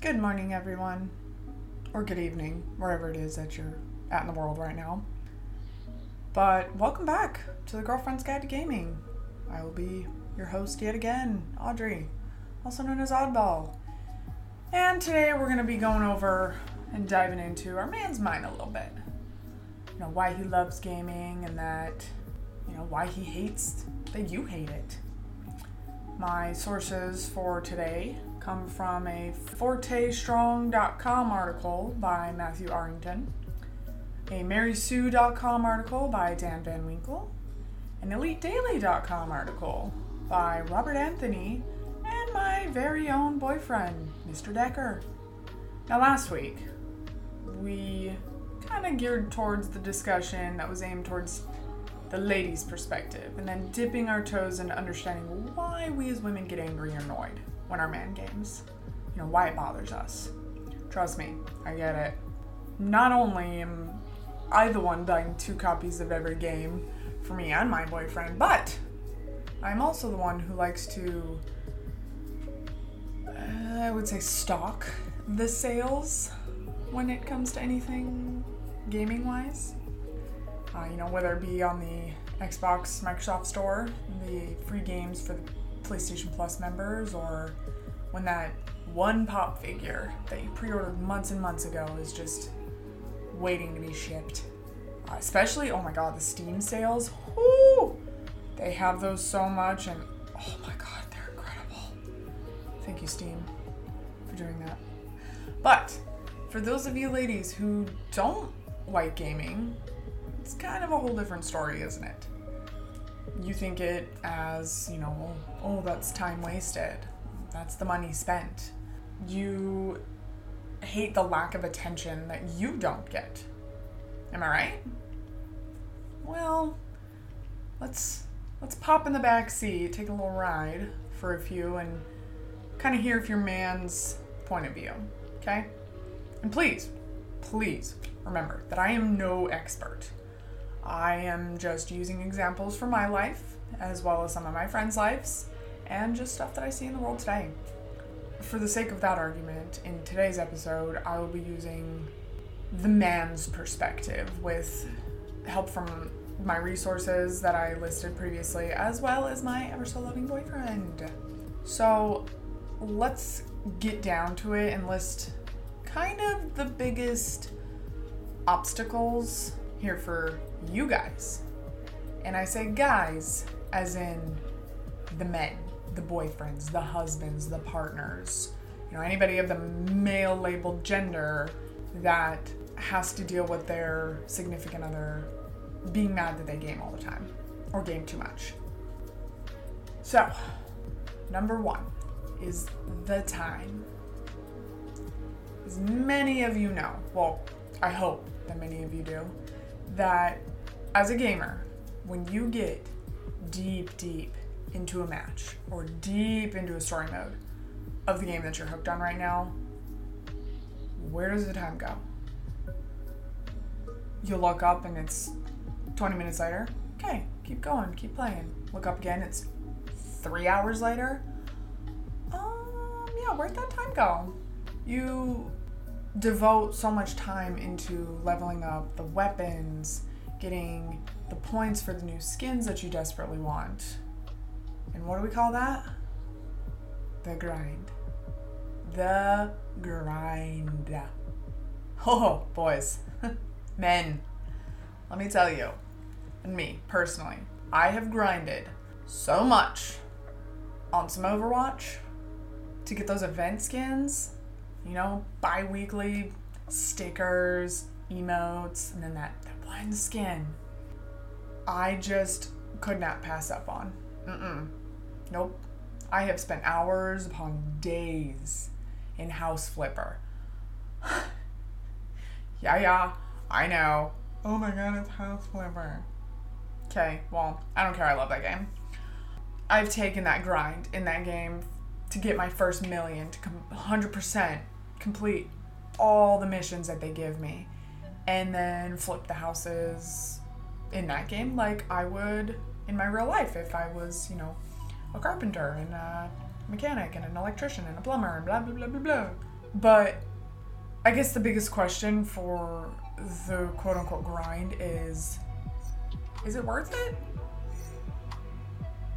Good morning, everyone. Or good evening, wherever it is that you're at in the world right now. But welcome back to the Girlfriend's Guide to Gaming. I will be your host yet again, Audrey, also known as Oddball. And today we're going to be going over and diving into our man's mind a little bit. You know, why he loves gaming and that, you know, why he hates that you hate it. My sources for today come from a ForteStrong.com article by Matthew Arrington, a MarySue.com article by Dan Van Winkle, an EliteDaily.com article by Robert Anthony, and my very own boyfriend, Mr. Decker. Now, last week, we kind of geared towards the discussion that was aimed towards the ladies' perspective, and then dipping our toes into understanding why we as women get angry or annoyed when our man games. You know, why it bothers us. Trust me, I get it. Not only am I the one buying two copies of every game for me and my boyfriend, but I'm also the one who likes to, uh, I would say, stalk the sales when it comes to anything gaming wise. Uh, you know, whether it be on the Xbox Microsoft Store, the free games for the PlayStation Plus members, or when that one pop figure that you pre ordered months and months ago is just waiting to be shipped. Uh, especially, oh my god, the Steam sales. Whoo! They have those so much, and oh my god, they're incredible. Thank you, Steam, for doing that. But for those of you ladies who don't like gaming, it's kind of a whole different story, isn't it? You think it as, you know, oh, that's time wasted. That's the money spent. You hate the lack of attention that you don't get. Am I right? Well, let's let's pop in the back seat, take a little ride for a few and kind of hear if your man's point of view, okay? And please, please remember that I am no expert. I am just using examples from my life, as well as some of my friends' lives, and just stuff that I see in the world today. For the sake of that argument, in today's episode, I will be using the man's perspective with help from my resources that I listed previously, as well as my ever so loving boyfriend. So let's get down to it and list kind of the biggest obstacles here for you guys. And I say guys as in the men, the boyfriends, the husbands, the partners, you know, anybody of the male labeled gender that has to deal with their significant other being mad that they game all the time or game too much. So, number one is the time. As many of you know, well, I hope that many of you do, that as a gamer, when you get deep, deep into a match or deep into a story mode of the game that you're hooked on right now, where does the time go? You look up and it's 20 minutes later. Okay, keep going, keep playing. Look up again, it's three hours later. Um, yeah, where'd that time go? You devote so much time into leveling up the weapons, getting the points for the new skins that you desperately want. And what do we call that? The grind. The grind. Oh, boys. Men. Let me tell you, and me personally, I have grinded so much on some Overwatch to get those event skins you know, bi weekly stickers, emotes, and then that, that blind skin. I just could not pass up on. Mm-mm. Nope. I have spent hours upon days in House Flipper. yeah, yeah, I know. Oh my god, it's House Flipper. Okay, well, I don't care. I love that game. I've taken that grind in that game to get my first million to come 100% complete all the missions that they give me and then flip the houses in that game like I would in my real life if I was, you know, a carpenter and a mechanic and an electrician and a plumber and blah blah blah blah blah. But I guess the biggest question for the quote unquote grind is is it worth it?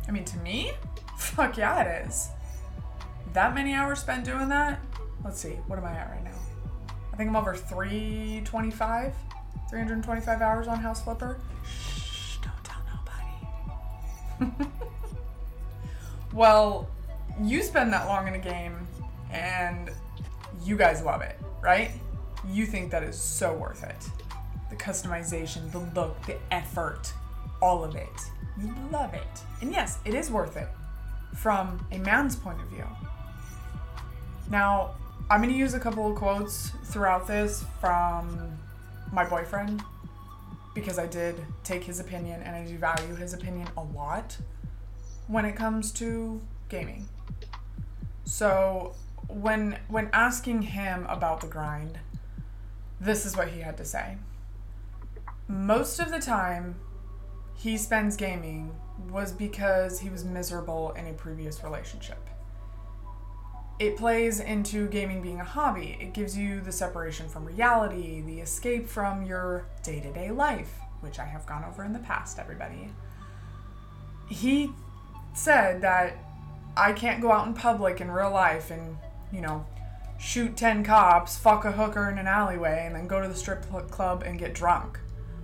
I mean, to me, fuck yeah, it is. That many hours spent doing that? Let's see, what am I at right now? I think I'm over 325, 325 hours on House Flipper. Shh, don't tell nobody. well, you spend that long in a game and you guys love it, right? You think that is so worth it. The customization, the look, the effort, all of it. You love it. And yes, it is worth it from a man's point of view. Now, I'm going to use a couple of quotes throughout this from my boyfriend because I did take his opinion and I do value his opinion a lot when it comes to gaming. So, when when asking him about the grind, this is what he had to say. Most of the time he spends gaming was because he was miserable in a previous relationship. It plays into gaming being a hobby. It gives you the separation from reality, the escape from your day to day life, which I have gone over in the past, everybody. He said that I can't go out in public in real life and, you know, shoot 10 cops, fuck a hooker in an alleyway, and then go to the strip club and get drunk.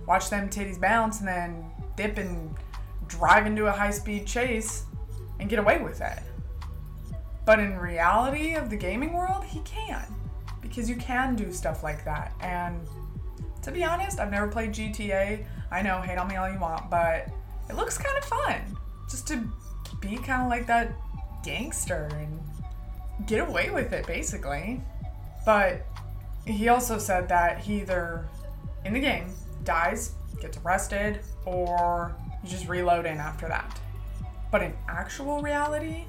Watch them titties bounce and then dip and drive into a high speed chase and get away with it. But in reality of the gaming world, he can. Because you can do stuff like that. And to be honest, I've never played GTA. I know, hate on me all you want, but it looks kind of fun. Just to be kind of like that gangster and get away with it, basically. But he also said that he either in the game dies, gets arrested, or you just reload in after that. But in actual reality,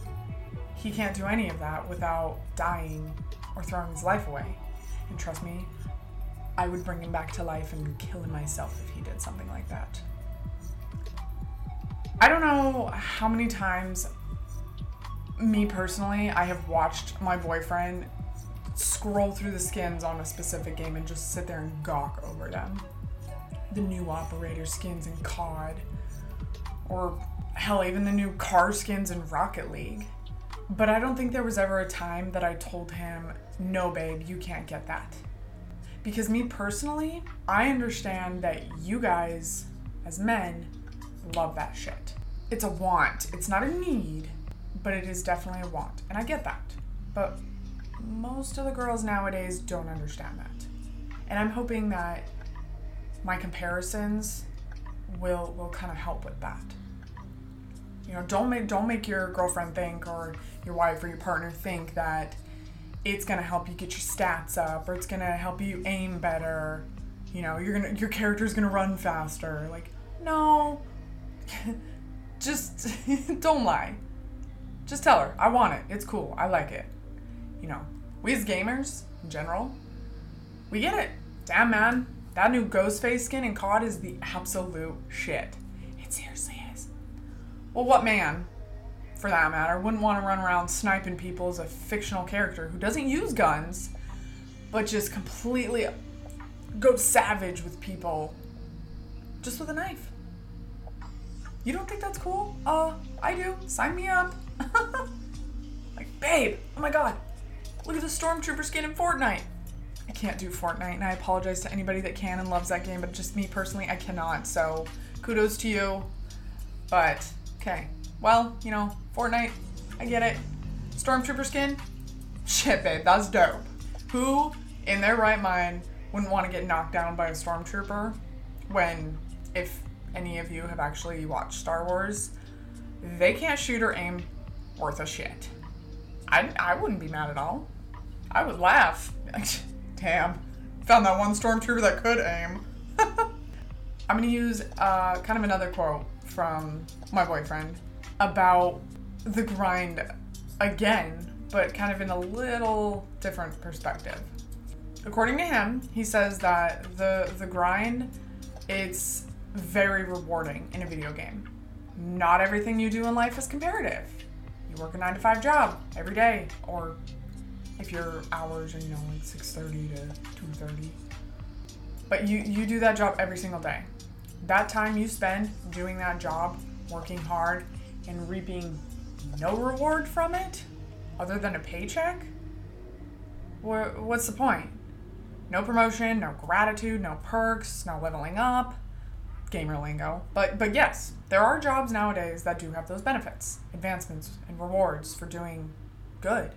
he can't do any of that without dying or throwing his life away. And trust me, I would bring him back to life and kill him myself if he did something like that. I don't know how many times, me personally, I have watched my boyfriend scroll through the skins on a specific game and just sit there and gawk over them. The new operator skins in COD, or hell, even the new car skins in Rocket League. But I don't think there was ever a time that I told him, no, babe, you can't get that. Because me personally, I understand that you guys, as men, love that shit. It's a want, it's not a need, but it is definitely a want. And I get that. But most of the girls nowadays don't understand that. And I'm hoping that my comparisons will will kind of help with that. You know, don't make don't make your girlfriend think or your wife or your partner think that it's gonna help you get your stats up or it's gonna help you aim better. You know, you're gonna your character's gonna run faster. Like, no. Just don't lie. Just tell her, I want it. It's cool. I like it. You know, we as gamers in general, we get it. Damn man, that new Ghostface skin in COD is the absolute shit. It's seriously. Well, what man for that matter, wouldn't want to run around sniping people as a fictional character who doesn't use guns, but just completely go savage with people just with a knife. You don't think that's cool? Uh, I do. Sign me up. like, babe, oh my god, look at the Stormtrooper skin in Fortnite. I can't do Fortnite, and I apologize to anybody that can and loves that game, but just me personally, I cannot. So, kudos to you. But, okay. Well, you know, Fortnite, I get it. Stormtrooper skin? Shit, babe, that's dope. Who, in their right mind, wouldn't want to get knocked down by a Stormtrooper when, if any of you have actually watched Star Wars, they can't shoot or aim worth a shit. I, I wouldn't be mad at all. I would laugh. Damn, found that one Stormtrooper that could aim. I'm gonna use uh, kind of another quote from my boyfriend about the grind again, but kind of in a little different perspective. According to him, he says that the the grind it's very rewarding in a video game. Not everything you do in life is comparative. You work a 9 to 5 job every day or if your hours are, you know, like 6.30 to 2.30. But you, you do that job every single day. That time you spend doing that job, working hard, and reaping no reward from it, other than a paycheck, what's the point? No promotion, no gratitude, no perks, no leveling up, gamer lingo. But but yes, there are jobs nowadays that do have those benefits, advancements and rewards for doing good.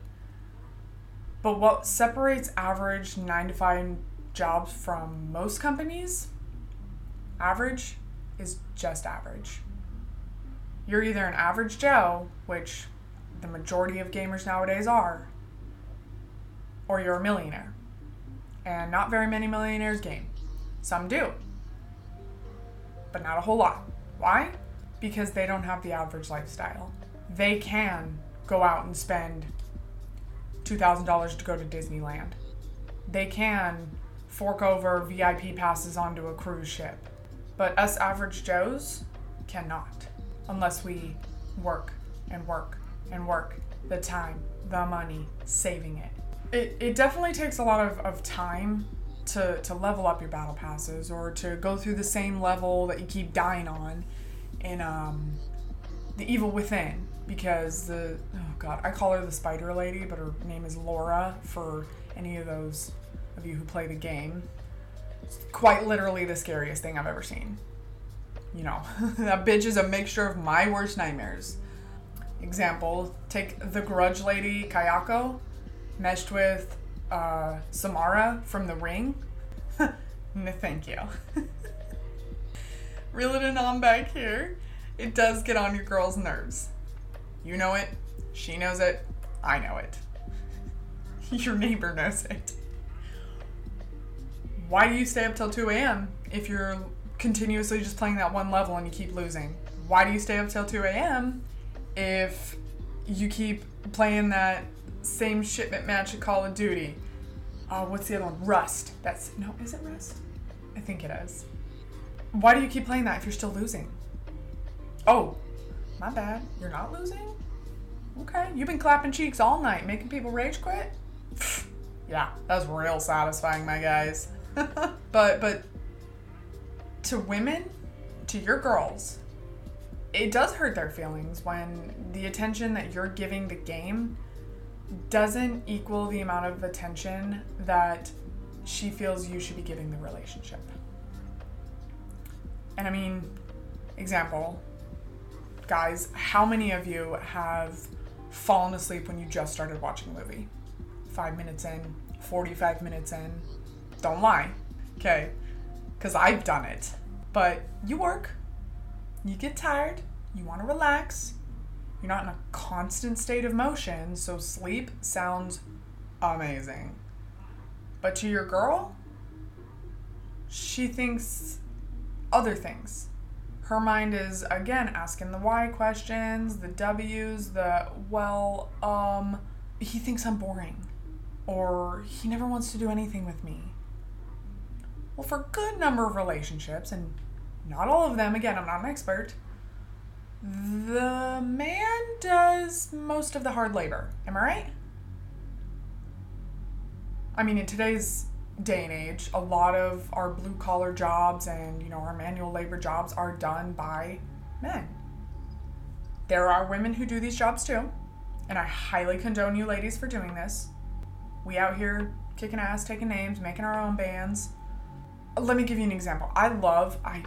But what separates average 9 to 5 jobs from most companies? Average is just average. You're either an average Joe, which the majority of gamers nowadays are, or you're a millionaire. And not very many millionaires game. Some do, but not a whole lot. Why? Because they don't have the average lifestyle. They can go out and spend $2,000 to go to Disneyland. They can fork over VIP passes onto a cruise ship. But us average Joes cannot unless we work and work and work the time, the money, saving it. It, it definitely takes a lot of, of time to, to level up your battle passes or to go through the same level that you keep dying on in um, the Evil Within because the oh god I call her the Spider Lady but her name is Laura for any of those of you who play the game. Quite literally the scariest thing I've ever seen. You know, that bitch is a mixture of my worst nightmares. Example, take the Grudge Lady Kayako meshed with uh, Samara from The Ring. no, thank you. Reel it in on back here. It does get on your girl's nerves. You know it. She knows it. I know it. Your neighbor knows it. Why do you stay up till 2 a.m. if you're continuously just playing that one level and you keep losing? Why do you stay up till 2 a.m. if you keep playing that same shipment match at Call of Duty? Uh, what's the other one? Rust. That's no, is it Rust? I think it is. Why do you keep playing that if you're still losing? Oh, my bad. You're not losing? Okay. You've been clapping cheeks all night, making people rage quit? yeah, that was real satisfying, my guys. but but to women, to your girls, it does hurt their feelings when the attention that you're giving the game doesn't equal the amount of attention that she feels you should be giving the relationship. And I mean, example, guys, how many of you have fallen asleep when you just started watching a movie? Five minutes in, 45 minutes in. Don't lie, okay? Because I've done it. But you work, you get tired, you want to relax, you're not in a constant state of motion, so sleep sounds amazing. But to your girl, she thinks other things. Her mind is again asking the why questions, the W's, the well, um, he thinks I'm boring. Or he never wants to do anything with me. Well, for a good number of relationships, and not all of them, again, I'm not an expert, the man does most of the hard labor. Am I right? I mean, in today's day and age, a lot of our blue collar jobs and, you know, our manual labor jobs are done by men. There are women who do these jobs too, and I highly condone you ladies for doing this. We out here kicking ass, taking names, making our own bands. Let me give you an example. I love, I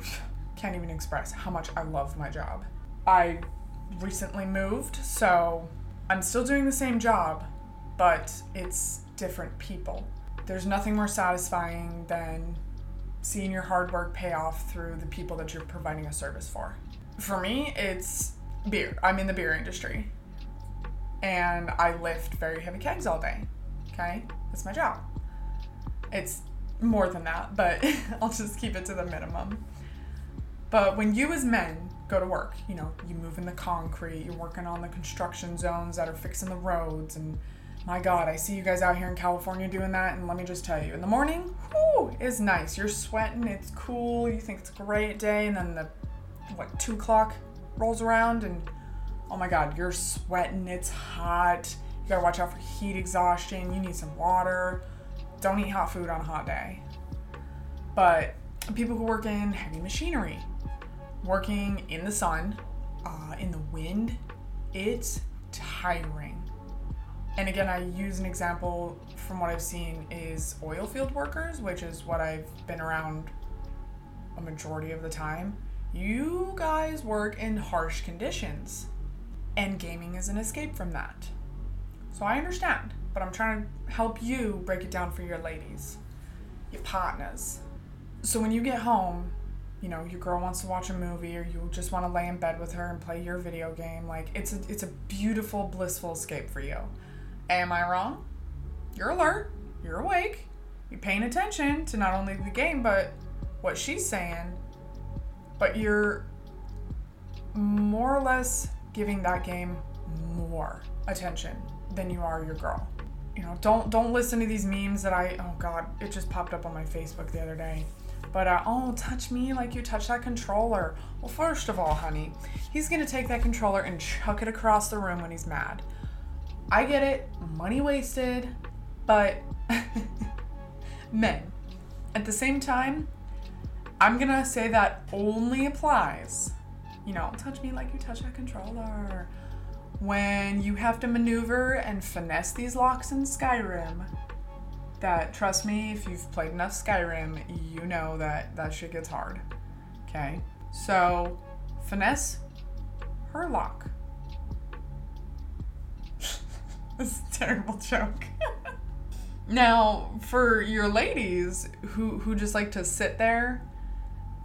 can't even express how much I love my job. I recently moved, so I'm still doing the same job, but it's different people. There's nothing more satisfying than seeing your hard work pay off through the people that you're providing a service for. For me, it's beer. I'm in the beer industry. And I lift very heavy kegs all day. Okay? That's my job. It's more than that, but I'll just keep it to the minimum. But when you as men go to work. You know, you move in the concrete, you're working on the construction zones that are fixing the roads. And my God, I see you guys out here in California doing that. And let me just tell you, in the morning, whoo, is nice. You're sweating, it's cool, you think it's a great day. And then the, like, two o'clock rolls around and oh my God, you're sweating, it's hot. You gotta watch out for heat exhaustion. You need some water. Don't eat hot food on a hot day. But people who work in heavy machinery, working in the sun, uh, in the wind, it's tiring. And again, I use an example from what I've seen is oil field workers, which is what I've been around a majority of the time. You guys work in harsh conditions, and gaming is an escape from that. So I understand, but I'm trying to help you break it down for your ladies, your partners. So when you get home, you know, your girl wants to watch a movie or you just want to lay in bed with her and play your video game, like it's a it's a beautiful blissful escape for you. Am I wrong? You're alert, you're awake, you're paying attention to not only the game but what she's saying, but you're more or less giving that game more attention than you are your girl. You know, don't don't listen to these memes that I oh god, it just popped up on my Facebook the other day. But uh, oh, touch me like you touch that controller. Well, first of all, honey, he's gonna take that controller and chuck it across the room when he's mad. I get it, money wasted, but men. At the same time, I'm gonna say that only applies. You know, touch me like you touch that controller. When you have to maneuver and finesse these locks in Skyrim, that trust me, if you've played enough Skyrim, you know that that shit gets hard. Okay? So, finesse her lock. this is a terrible joke. now, for your ladies who who just like to sit there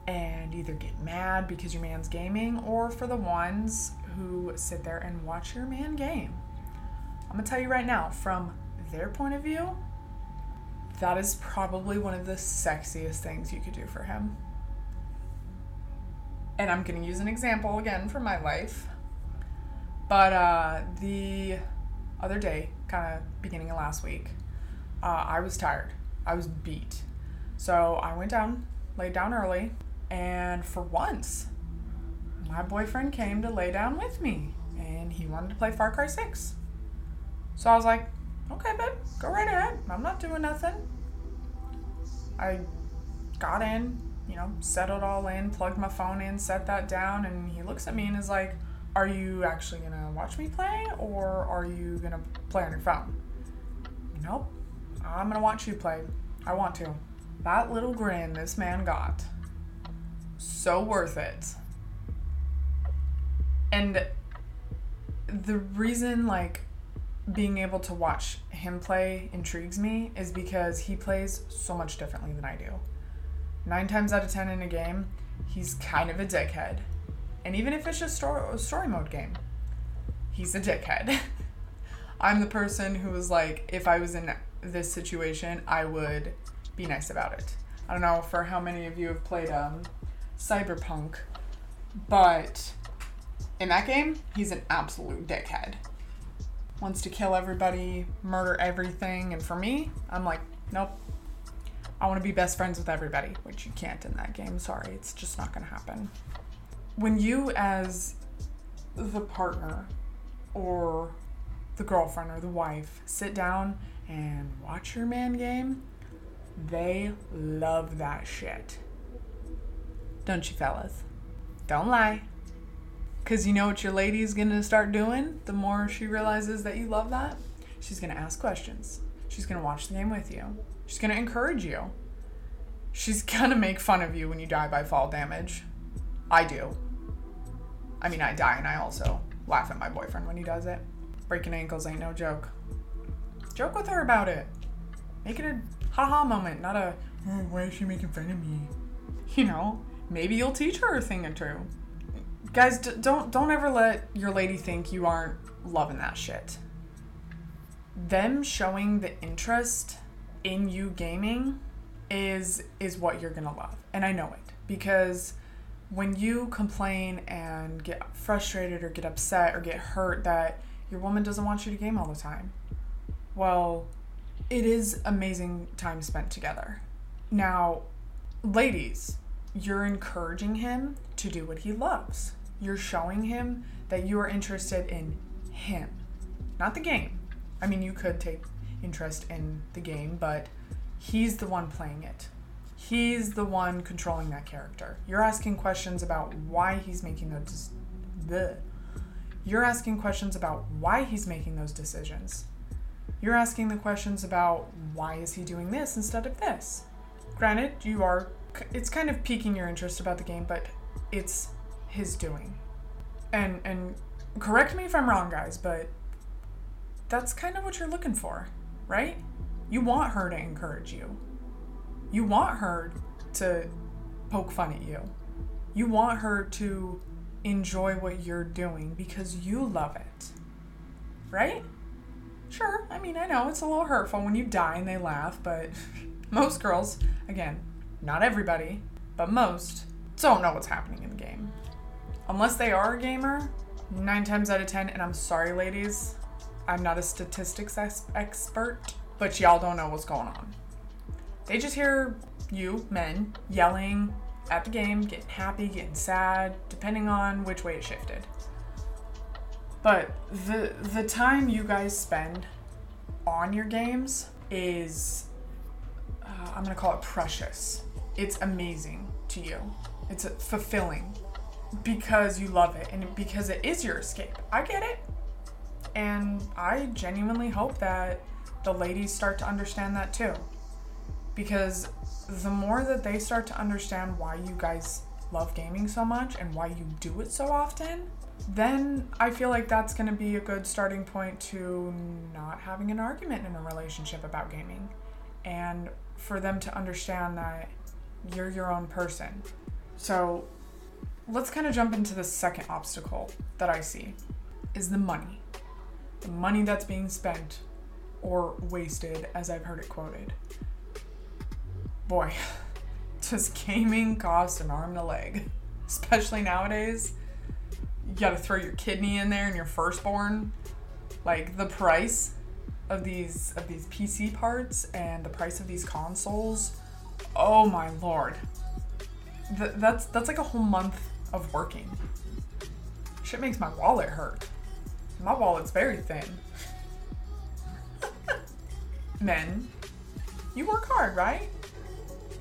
and either get mad because your man's gaming or for the ones who sit there and watch your man game. I'm to tell you right now from their point of view, that is probably one of the sexiest things you could do for him. And I'm to use an example again from my life. But uh, the other day, kind of beginning of last week, uh, I was tired. I was beat. So I went down, laid down early, and for once, my boyfriend came to lay down with me and he wanted to play Far Cry 6. So I was like, okay, babe, go right ahead. I'm not doing nothing. I got in, you know, settled all in, plugged my phone in, set that down, and he looks at me and is like, Are you actually gonna watch me play or are you gonna play on your phone? Nope. I'm gonna watch you play. I want to. That little grin this man got. So worth it. And the reason, like, being able to watch him play intrigues me is because he plays so much differently than I do. Nine times out of ten in a game, he's kind of a dickhead. And even if it's just story, a story mode game, he's a dickhead. I'm the person who was like, if I was in this situation, I would be nice about it. I don't know for how many of you have played um, Cyberpunk, but in that game, he's an absolute dickhead wants to kill everybody, murder everything. And for me, I'm like, nope. I want to be best friends with everybody, which you can't in that game. Sorry, it's just not going to happen. When you, as the partner or the girlfriend or the wife, sit down and watch your man game, they love that shit. Don't you, fellas? Don't lie. Because you know what your lady is going to start doing the more she realizes that you love that? She's going to ask questions. She's going to watch the game with you. She's going to encourage you. She's going to make fun of you when you die by fall damage. I do. I mean, I die and I also laugh at my boyfriend when he does it. Breaking ankles ain't no joke. Joke with her about it. Make it a haha moment, not a, oh, why is she making fun of me? You know, maybe you'll teach her a thing or two guys d- don't don't ever let your lady think you aren't loving that shit. Them showing the interest in you gaming is is what you're gonna love and i know it because when you complain and get frustrated or get upset or get hurt that your woman doesn't want you to game all the time well it is amazing time spent together. Now ladies you're encouraging him to do what he loves you're showing him that you are interested in him, not the game. I mean, you could take interest in the game, but he's the one playing it. He's the one controlling that character. You're asking questions about why he's making those. You're asking questions about why he's making those decisions. You're asking the questions about why is he doing this instead of this. Granted, you are. It's kind of piquing your interest about the game, but it's his doing. And and correct me if I'm wrong, guys, but that's kind of what you're looking for, right? You want her to encourage you. You want her to poke fun at you. You want her to enjoy what you're doing because you love it. Right? Sure, I mean, I know it's a little hurtful when you die and they laugh, but most girls, again, not everybody, but most, don't know what's happening in the game. Unless they are a gamer, nine times out of ten, and I'm sorry, ladies, I'm not a statistics ex- expert, but y'all don't know what's going on. They just hear you, men, yelling at the game, getting happy, getting sad, depending on which way it shifted. But the the time you guys spend on your games is uh, I'm gonna call it precious. It's amazing to you. It's fulfilling because you love it and because it is your escape. I get it. And I genuinely hope that the ladies start to understand that too. Because the more that they start to understand why you guys love gaming so much and why you do it so often, then I feel like that's going to be a good starting point to not having an argument in a relationship about gaming. And for them to understand that you're your own person. So let's kind of jump into the second obstacle that I see is the money. The money that's being spent or wasted, as I've heard it quoted. Boy, does gaming cost an arm and a leg? Especially nowadays. You gotta throw your kidney in there and your firstborn. Like the price of these of these PC parts and the price of these consoles. Oh my lord. Th- that's that's like a whole month of working. Shit makes my wallet hurt. My wallet's very thin. Men, you work hard, right?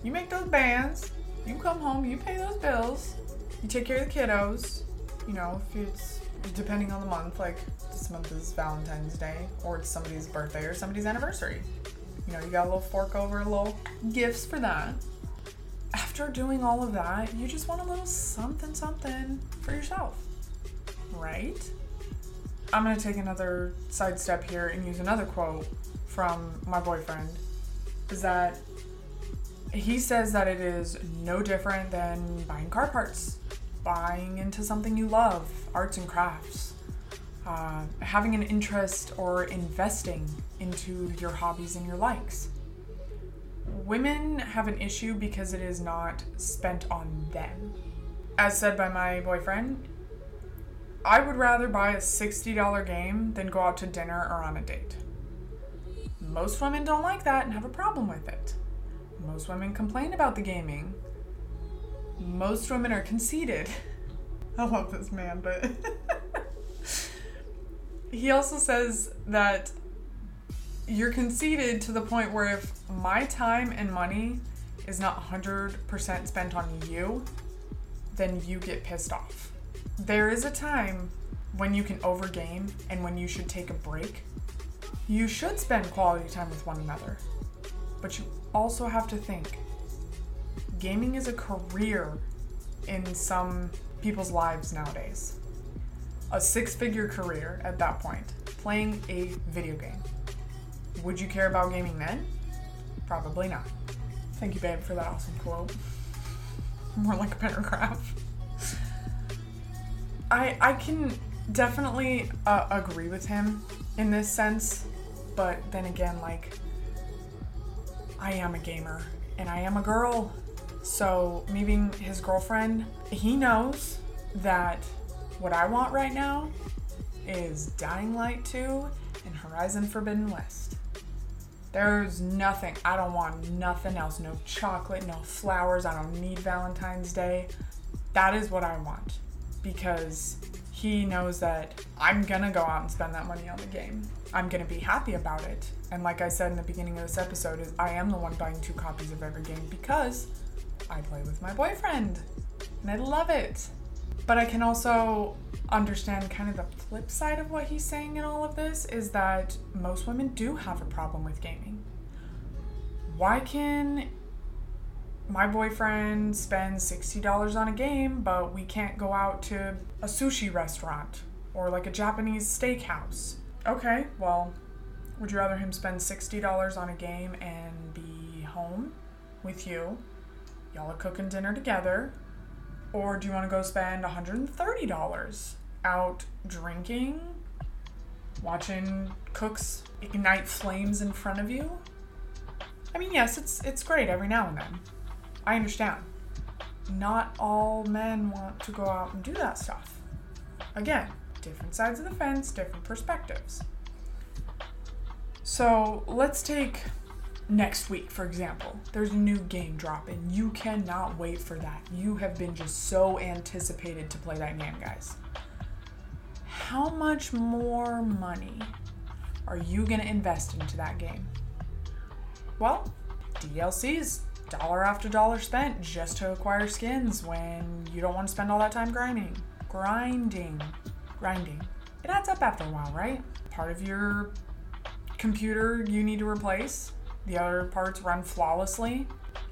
You make those bands, you come home, you pay those bills, you take care of the kiddos. You know, if it's depending on the month, like this month is Valentine's Day, or it's somebody's birthday or somebody's anniversary. You know, you got a little fork over, a little gifts for that after doing all of that, you just want a little something something for yourself, right? I'm gonna take another sidestep here and use another quote from my boyfriend. Is that he says that it is no different than buying car parts, buying into something you love, arts and crafts, uh, having an interest or investing into your hobbies and your likes women have an issue because it is not spent on them. As said by my boyfriend, I would rather buy a $60 game than go out to dinner or on a date. Most women don't like that and have a problem with it. Most women complain about the gaming. Most women are conceited. I love this man, but he also says that you're conceited to the point where if my time and money is not 100% spent on you, then you get pissed off. There is a time when you can overgame and when you should take a break. You should spend quality time with one another. But you also have to think gaming is a career in some people's lives nowadays. A six figure career at that point, playing a video game. Would you care about gaming then? Probably not. Thank you, babe, for that awesome quote. More like a paragraph. I I can definitely uh, agree with him in this sense, but then again, like I am a gamer and I am a girl, so me being his girlfriend, he knows that what I want right now is Dying Light 2 and Horizon Forbidden West. There's nothing. I don't want nothing else. No chocolate, no flowers. I don't need Valentine's Day. That is what I want because he knows that I'm gonna go out and spend that money on the game. I'm gonna be happy about it. And like I said in the beginning of this episode, is I am the one buying two copies of every game because I play with my boyfriend and I love it. But I can also understand kind of the flip side of what he's saying in all of this is that most women do have a problem with gaming. Why can my boyfriend spend $60 on a game, but we can't go out to a sushi restaurant or like a Japanese steakhouse? Okay, well, would you rather him spend $60 on a game and be home with you? Y'all are cooking dinner together. Or do you want to go spend $130 out drinking, watching cooks ignite flames in front of you? I mean, yes, it's it's great every now and then. I understand. Not all men want to go out and do that stuff. Again, different sides of the fence, different perspectives. So let's take next week, for example. There's a new game drop, and you cannot wait for that. You have been just so anticipated to play that game, guys. How much more money are you going to invest into that game? Well, DLCs, dollar after dollar spent just to acquire skins when you don't want to spend all that time grinding. Grinding grinding. It adds up after a while, right? Part of your computer you need to replace, the other parts run flawlessly.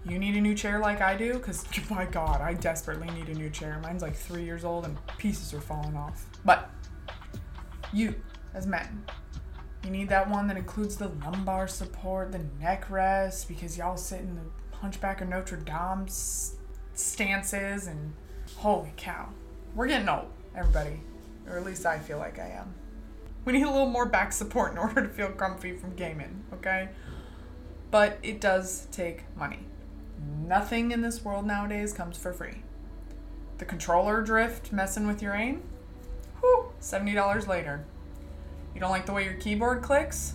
You need a new chair like I do, because my god, I desperately need a new chair. Mine's like three years old and pieces are falling off. But you, as men, you need that one that includes the lumbar support, the neck rest, because y'all sit in the Hunchback of Notre Dame stances, and holy cow, we're getting old, everybody or at least I feel like I am. We need a little more back support in order to feel comfy from gaming, okay? But it does take money. Nothing in this world nowadays comes for free. The controller drift messing with your aim? Whew, $70 later. You don't like the way your keyboard clicks?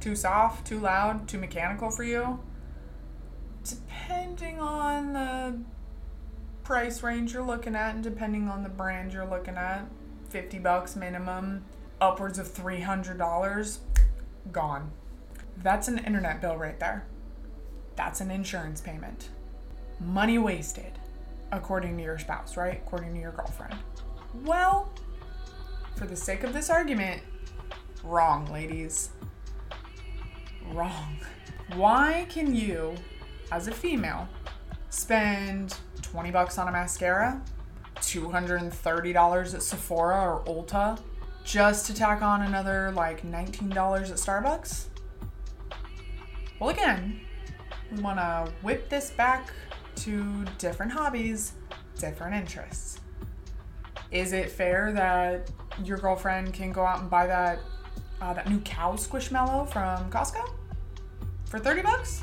Too soft, too loud, too mechanical for you? Depending on the price range you're looking at and depending on the brand you're looking at, 50 bucks minimum, upwards of $300, gone. That's an internet bill right there. That's an insurance payment. Money wasted, according to your spouse, right? According to your girlfriend. Well, for the sake of this argument, wrong, ladies. Wrong. Why can you, as a female, spend 20 bucks on a mascara $230 at Sephora or Ulta just to tack on another like $19 at Starbucks? Well, again, we want to whip this back to different hobbies, different interests. Is it fair that your girlfriend can go out and buy that uh, that new cow squishmallow from Costco for 30 bucks?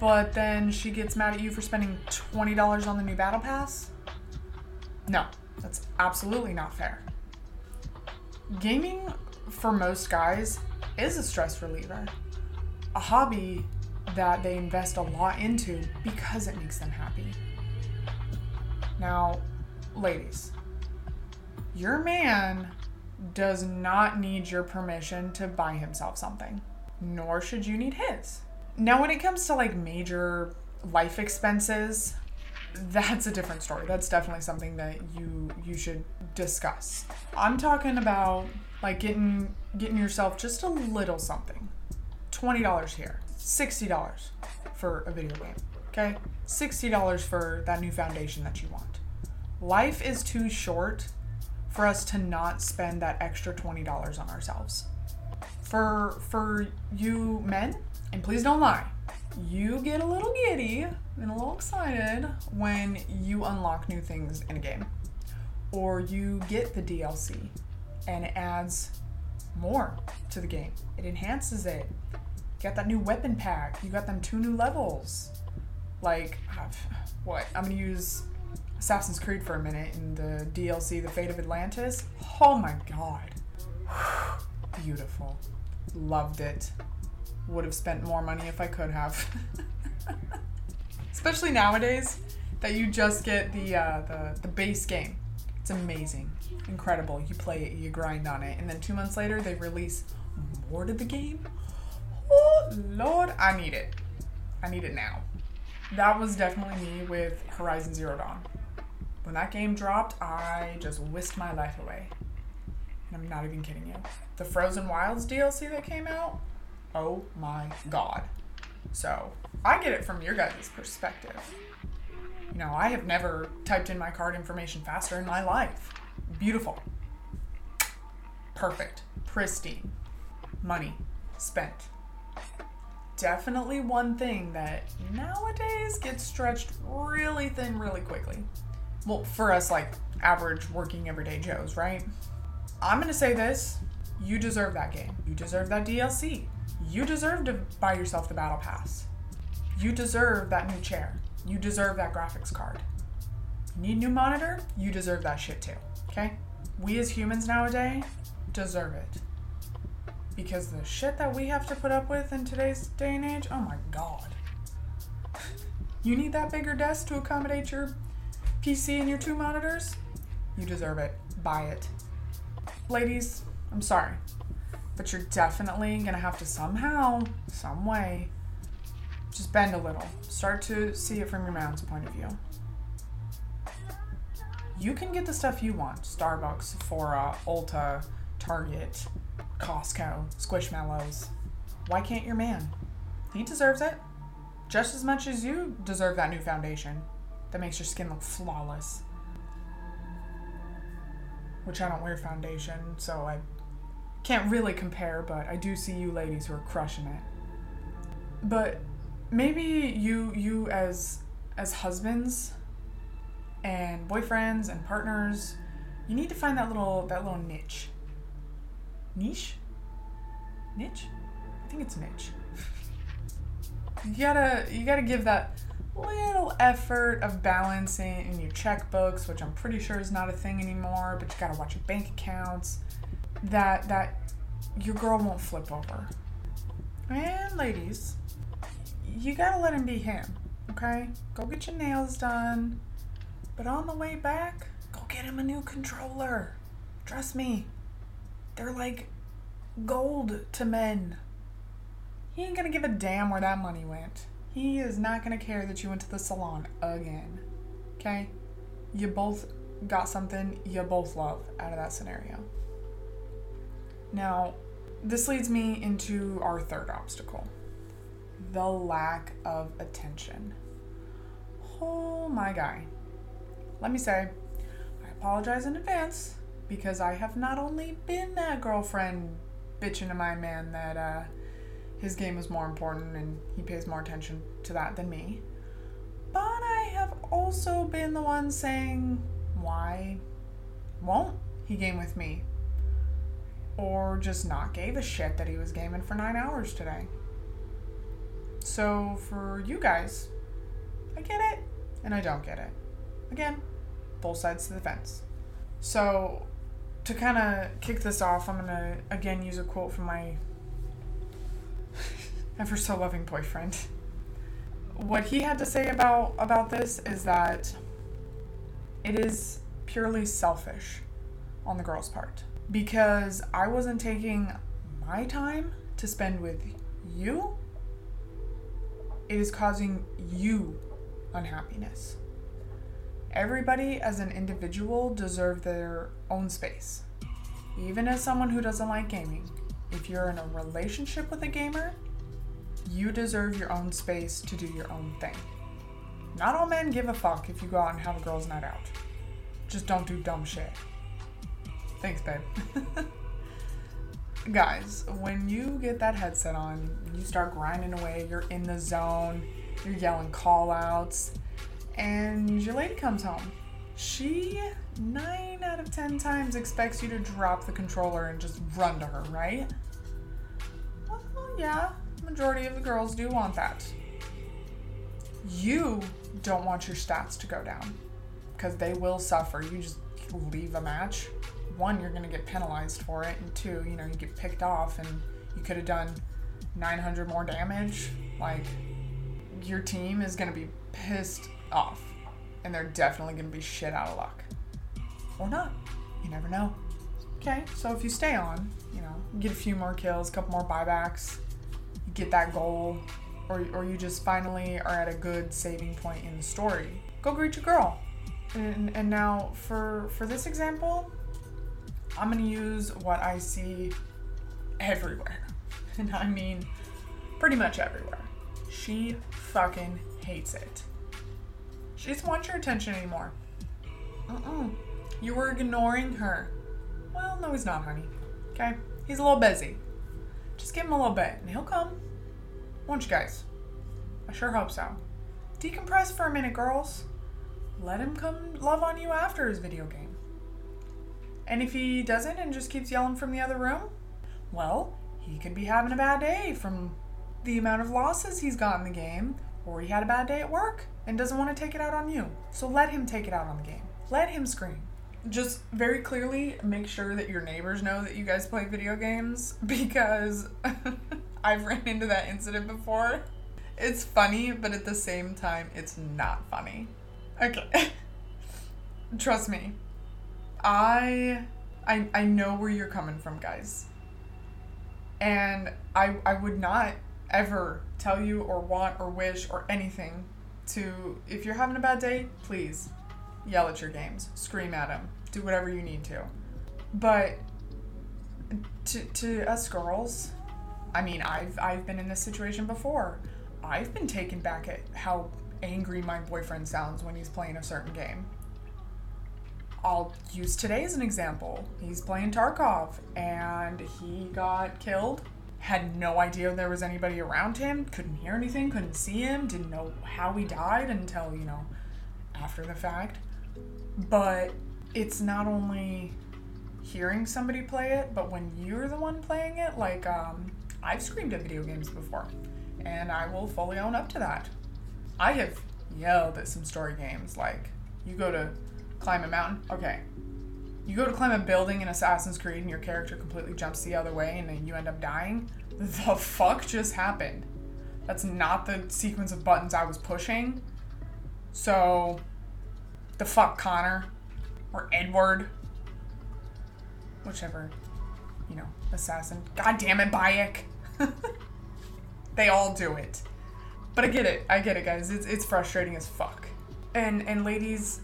But then she gets mad at you for spending $20 on the new battle pass? No, that's absolutely not fair. Gaming for most guys is a stress reliever, a hobby that they invest a lot into because it makes them happy. Now, ladies, your man does not need your permission to buy himself something, nor should you need his. Now, when it comes to like major life expenses, that's a different story. That's definitely something that you you should discuss. I'm talking about like getting getting yourself just a little something. $20 here, $60 for a video game. Okay? $60 for that new foundation that you want. Life is too short for us to not spend that extra $20 on ourselves. For for you men, and please don't lie, you get a little giddy and a little excited when you unlock new things in a game or you get the DLC and it adds more to the game. It enhances it. Got that new weapon pack. You got them two new levels. Like, what? I'm gonna use Assassin's Creed for a minute in the DLC, The Fate of Atlantis. Oh my god. Beautiful. Loved it. Would have spent more money if I could have. especially nowadays that you just get the uh, the the base game. It's amazing, incredible. You play it, you grind on it, and then two months later they release more to the game. Oh Lord, I need it. I need it now. That was definitely me with Horizon Zero Dawn. When that game dropped, I just whisked my life away. And I'm not even kidding you. The Frozen Wilds DLC that came out, oh my god. So, I get it from your guys' perspective. You know, I have never typed in my card information faster in my life. Beautiful. Perfect. Pristine. Money spent. Definitely one thing that nowadays gets stretched really thin really quickly. Well, for us, like average working everyday Joes, right? I'm gonna say this you deserve that game. You deserve that DLC. You deserve to buy yourself the Battle Pass. You deserve that new chair. You deserve that graphics card. You need new monitor? You deserve that shit too. Okay? We as humans nowadays deserve it. Because the shit that we have to put up with in today's day and age, oh my god. You need that bigger desk to accommodate your PC and your two monitors? You deserve it. Buy it. Ladies, I'm sorry. But you're definitely gonna have to somehow, some way, just bend a little. Start to see it from your man's point of view. You can get the stuff you want Starbucks, Sephora, Ulta, Target, Costco, Squishmallows. Why can't your man? He deserves it. Just as much as you deserve that new foundation that makes your skin look flawless. Which I don't wear foundation, so I can't really compare, but I do see you ladies who are crushing it. But maybe you you as as husbands and boyfriends and partners, you need to find that little that little niche. Niche? Niche? I think it's niche. you gotta you gotta give that little effort of balancing in your checkbooks, which I'm pretty sure is not a thing anymore, but you gotta watch your bank accounts. That that your girl won't flip over. And ladies, you gotta let him be him, okay? Go get your nails done. But on the way back, go get him a new controller. Trust me, they're like gold to men. He ain't gonna give a damn where that money went. He is not gonna care that you went to the salon again. Okay? You both got something you both love out of that scenario. Now, this leads me into our third obstacle the lack of attention. Oh my guy. Let me say, I apologize in advance because I have not only been that girlfriend bitching to my man that uh, his game is more important and he pays more attention to that than me, but I have also been the one saying, why won't he game with me? Or just not gave a shit that he was gaming for nine hours today. So for you guys, I get it and I don't get it. Again, both sides to the fence. So to kind of kick this off, I'm going to again use a quote from my ever so loving boyfriend. What he had to say about about this is that it is purely selfish on the girl's part because I wasn't taking my time to spend with you it is causing you unhappiness. Everybody as an individual deserve their own space. Even as someone who doesn't like gaming, if you're in a relationship with a gamer, you deserve your own space to do your own thing. Not all men give a fuck if you go out and have a girls' night out. Just don't do dumb shit. Thanks, babe. guys, when you get that headset on, you start grinding away, you're in the zone, you're yelling call outs, and your lady comes home. She, nine out of ten times, expects you to drop the controller and just run to her, right? Well, yeah, majority of the girls do want that. You don't want your stats to go down because they will suffer. You just leave a match one, you're going to get penalized for it, and two, you know, you get picked off and you could have done 900 more damage. Like, your team is going to be pissed off, and they're definitely going to be shit out of luck. Or not. You never know. Okay, so if you stay on, you know, get a few more kills, a couple more buybacks, you get that goal, or, or you just finally are at a good saving point in the story, go greet your girl. And, and now for for this example, I'm gonna use what I see everywhere. And I mean pretty much everywhere. She fucking hates it. She doesn't want your attention anymore. Mm-mm. You were ignoring her. Well, no, he's not, honey. Okay? He's a little busy. Just give him a little bit, and he'll come. Won't you guys? I sure hope so. Decompress for a minute, girls. Let him come love on you after his video game. And if he doesn't and just keeps yelling from the other room, well, he could be having a bad day from the amount of losses he's got in the game, or he had a bad day at work and doesn't want to take it out on you. So let him take it out on the game. Let him scream. Just very clearly make sure that your neighbors know that you guys play video games because I've ran into that incident before. It's funny, but at the same time, it's not funny. Okay. Trust me. I I I know where you're coming from, guys. And I I would not ever tell you or want or wish or anything to if you're having a bad day, please yell at your games, scream at them, do whatever you need to. But to to us girls, I mean, I've I've been in this situation before. I've been taken back at how angry my boyfriend sounds when he's playing a certain game. I'll use today as an example. He's playing Tarkov and he got killed. Had no idea there was anybody around him, couldn't hear anything, couldn't see him, didn't know how he died until, you know, after the fact. But it's not only hearing somebody play it, but when you're the one playing it, like, um, I've screamed at video games before, and I will fully own up to that. I have yelled at some story games, like, you go to climb a mountain. Okay. You go to climb a building in Assassin's Creed and your character completely jumps the other way and then you end up dying. The fuck just happened? That's not the sequence of buttons I was pushing. So, the fuck Connor or Edward, whichever, you know, assassin. God damn it, Bayek. they all do it. But I get it. I get it, guys. It's it's frustrating as fuck. And and ladies,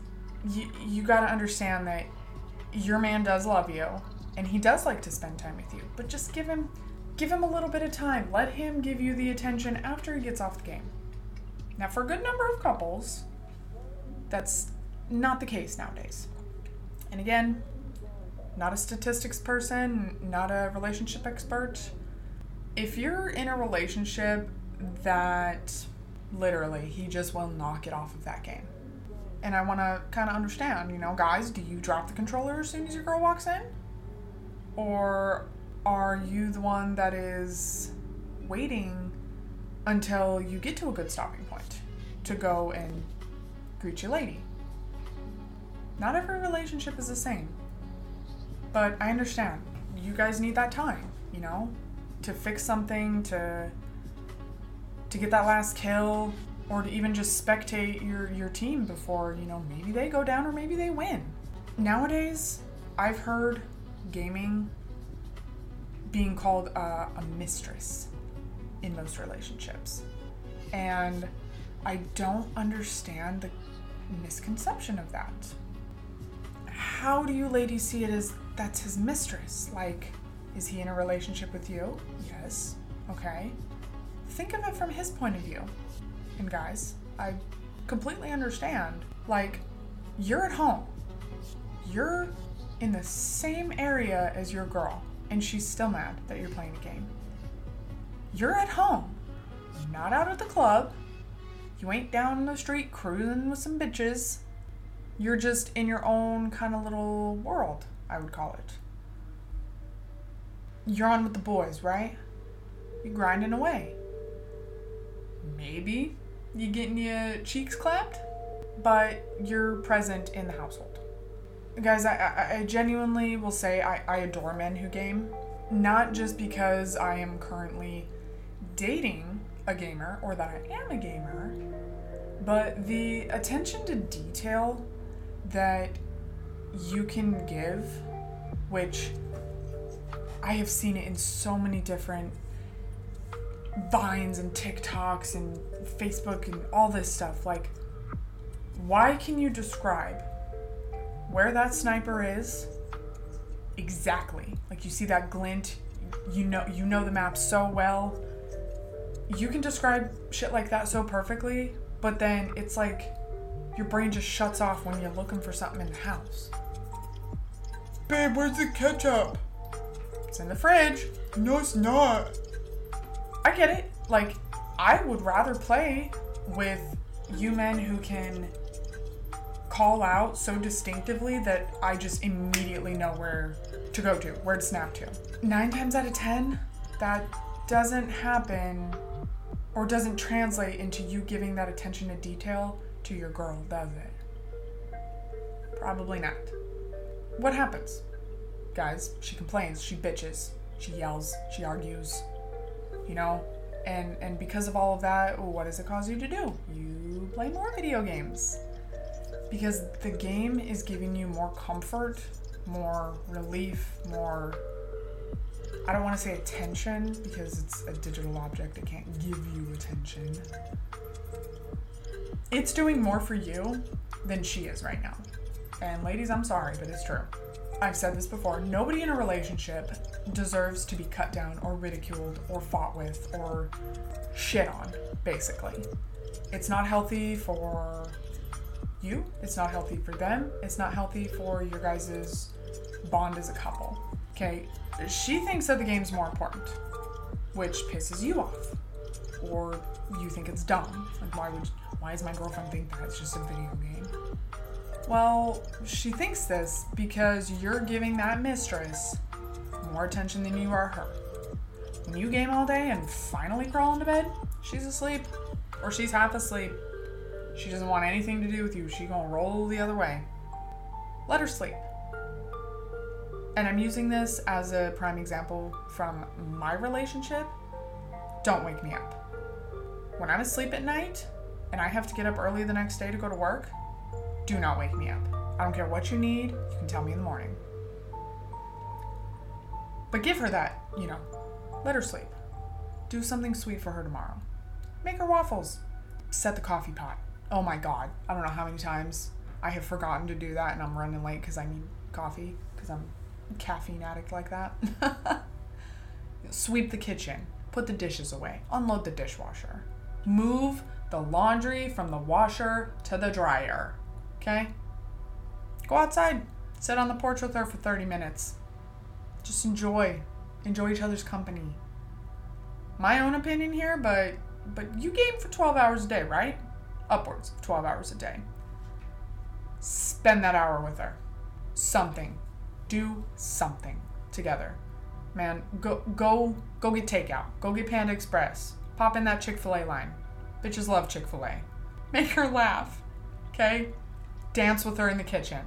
you, you got to understand that your man does love you and he does like to spend time with you but just give him give him a little bit of time. Let him give you the attention after he gets off the game. Now for a good number of couples that's not the case nowadays. And again not a statistics person not a relationship expert. If you're in a relationship that literally he just will knock it off of that game and I want to kind of understand, you know, guys, do you drop the controller as soon as your girl walks in? Or are you the one that is waiting until you get to a good stopping point to go and greet your lady? Not every relationship is the same. But I understand. You guys need that time, you know, to fix something, to to get that last kill, or to even just spectate your your team before you know maybe they go down or maybe they win. Nowadays i've heard gaming being called a, a mistress in most relationships. And i don't understand the misconception of that. How do you ladies see it as that's his mistress? Like is he in a relationship with you? Yes. Okay. Think of it from his point of view and guys, I completely understand. Like, you're at home, you're in the same area as your girl, and she's still mad that you're playing a game. You're at home, not out at the club. You ain't down the street cruising with some bitches. You're just in your own kind of little world, I would call it. You're on with the boys, right? You're grinding away. Maybe you getting your cheeks clapped, but you're present in the household. Guys, I, I, genuinely will say I, I adore men who game. Not just because I am currently dating a gamer or that I am a gamer, but the attention to detail that you can give, which I have seen it in so many different vines and TikToks and Facebook and all this stuff. Like, why can you describe where that sniper is exactly? Like, you see that glint, you know, you know the map so well. You can describe shit like that so perfectly, but then it's like your brain just shuts off when you're looking for something in the house. Babe, where's the ketchup? It's in the fridge. No, it's not. I get it. Like, I would rather play with you men who can call out so distinctively that I just immediately know where to go to, where to snap to. Nine times out of ten, that doesn't happen or doesn't translate into you giving that attention to detail to your girl, does it? Probably not. What happens? Guys, she complains, she bitches, she yells, she argues, you know? And and because of all of that, what does it cause you to do? You play more video games. Because the game is giving you more comfort, more relief, more I don't want to say attention because it's a digital object, it can't give you attention. It's doing more for you than she is right now. And ladies, I'm sorry, but it's true. I've said this before nobody in a relationship deserves to be cut down or ridiculed or fought with or shit on, basically. It's not healthy for you, it's not healthy for them, it's not healthy for your guys' bond as a couple. Okay, she thinks that the game's more important, which pisses you off. Or you think it's dumb. Like, why would, why does my girlfriend think that it's just a video game? Well, she thinks this because you're giving that mistress more attention than you are her. When you game all day and finally crawl into bed, she's asleep. Or she's half asleep. She doesn't want anything to do with you. She gonna roll the other way. Let her sleep. And I'm using this as a prime example from my relationship. Don't wake me up. When I'm asleep at night and I have to get up early the next day to go to work, do not wake me up. I don't care what you need, you can tell me in the morning. But give her that, you know, let her sleep. Do something sweet for her tomorrow. Make her waffles. Set the coffee pot. Oh my god, I don't know how many times I have forgotten to do that and I'm running late because I need coffee because I'm a caffeine addict like that. Sweep the kitchen. Put the dishes away. Unload the dishwasher. Move the laundry from the washer to the dryer. Okay? Go outside. Sit on the porch with her for 30 minutes. Just enjoy. Enjoy each other's company. My own opinion here, but but you game for 12 hours a day, right? Upwards of 12 hours a day. Spend that hour with her. Something. Do something together. Man, go go go get takeout. Go get Panda Express. Pop in that Chick-fil-A line. Bitches love Chick-fil-A. Make her laugh. Okay? Dance with her in the kitchen.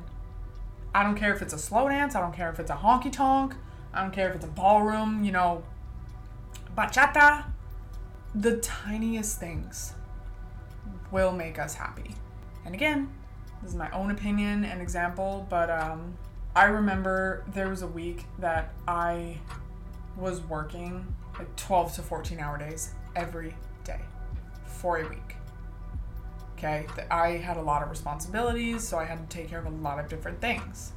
I don't care if it's a slow dance, I don't care if it's a honky tonk, I don't care if it's a ballroom, you know, bachata. The tiniest things will make us happy. And again, this is my own opinion and example, but um, I remember there was a week that I was working like 12 to 14 hour days every day for a week. Okay, I had a lot of responsibilities, so I had to take care of a lot of different things.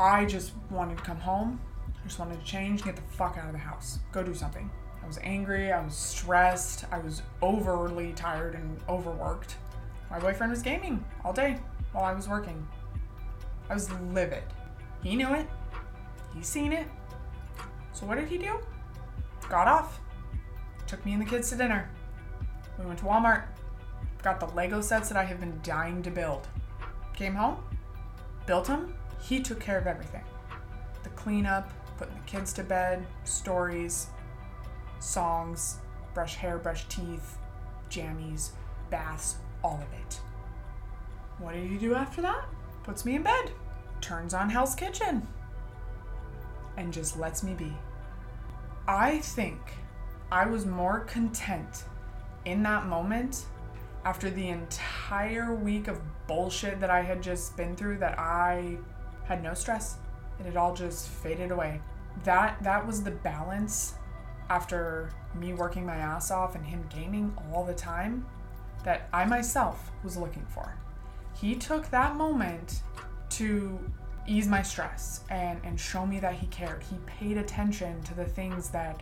I just wanted to come home. I just wanted to change, get the fuck out of the house, go do something. I was angry, I was stressed, I was overly tired and overworked. My boyfriend was gaming all day while I was working. I was livid. He knew it. He seen it. So what did he do? Got off. Took me and the kids to dinner. We went to Walmart got the Lego sets that I have been dying to build. Came home, built them. He took care of everything the cleanup, putting the kids to bed, stories, songs, brush hair, brush teeth, jammies, baths, all of it. What did he do after that? Puts me in bed, turns on Hell's Kitchen, and just lets me be. I think I was more content in that moment after the entire week of bullshit that I had just been through that I had no stress. And it all just faded away. That that was the balance after me working my ass off and him gaming all the time that I myself was looking for. He took that moment to ease my stress and, and show me that he cared. He paid attention to the things that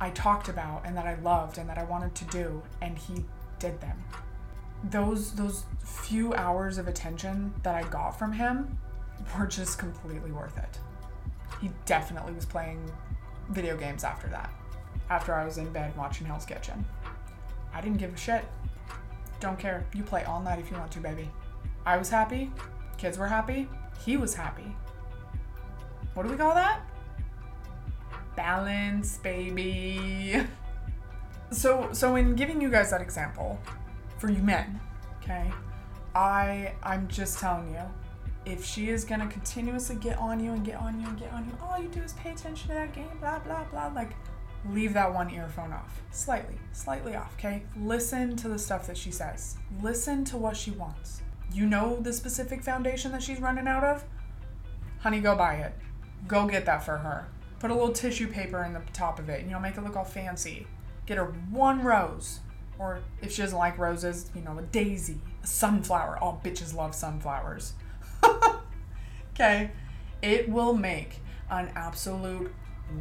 I talked about and that I loved and that I wanted to do, and he did them. Those those few hours of attention that I got from him were just completely worth it. He definitely was playing video games after that. After I was in bed watching Hell's Kitchen. I didn't give a shit. Don't care. You play all night if you want to, baby. I was happy. Kids were happy. He was happy. What do we call that? Balance, baby. So so in giving you guys that example, for you men, okay, I I'm just telling you, if she is gonna continuously get on you and get on you and get on you, all you do is pay attention to that game, blah blah blah, like leave that one earphone off. Slightly, slightly off, okay? Listen to the stuff that she says. Listen to what she wants. You know the specific foundation that she's running out of? Honey, go buy it. Go get that for her. Put a little tissue paper in the top of it, and you know, make it look all fancy. Get her one rose. Or if she doesn't like roses, you know, a daisy, a sunflower. All bitches love sunflowers. okay? It will make an absolute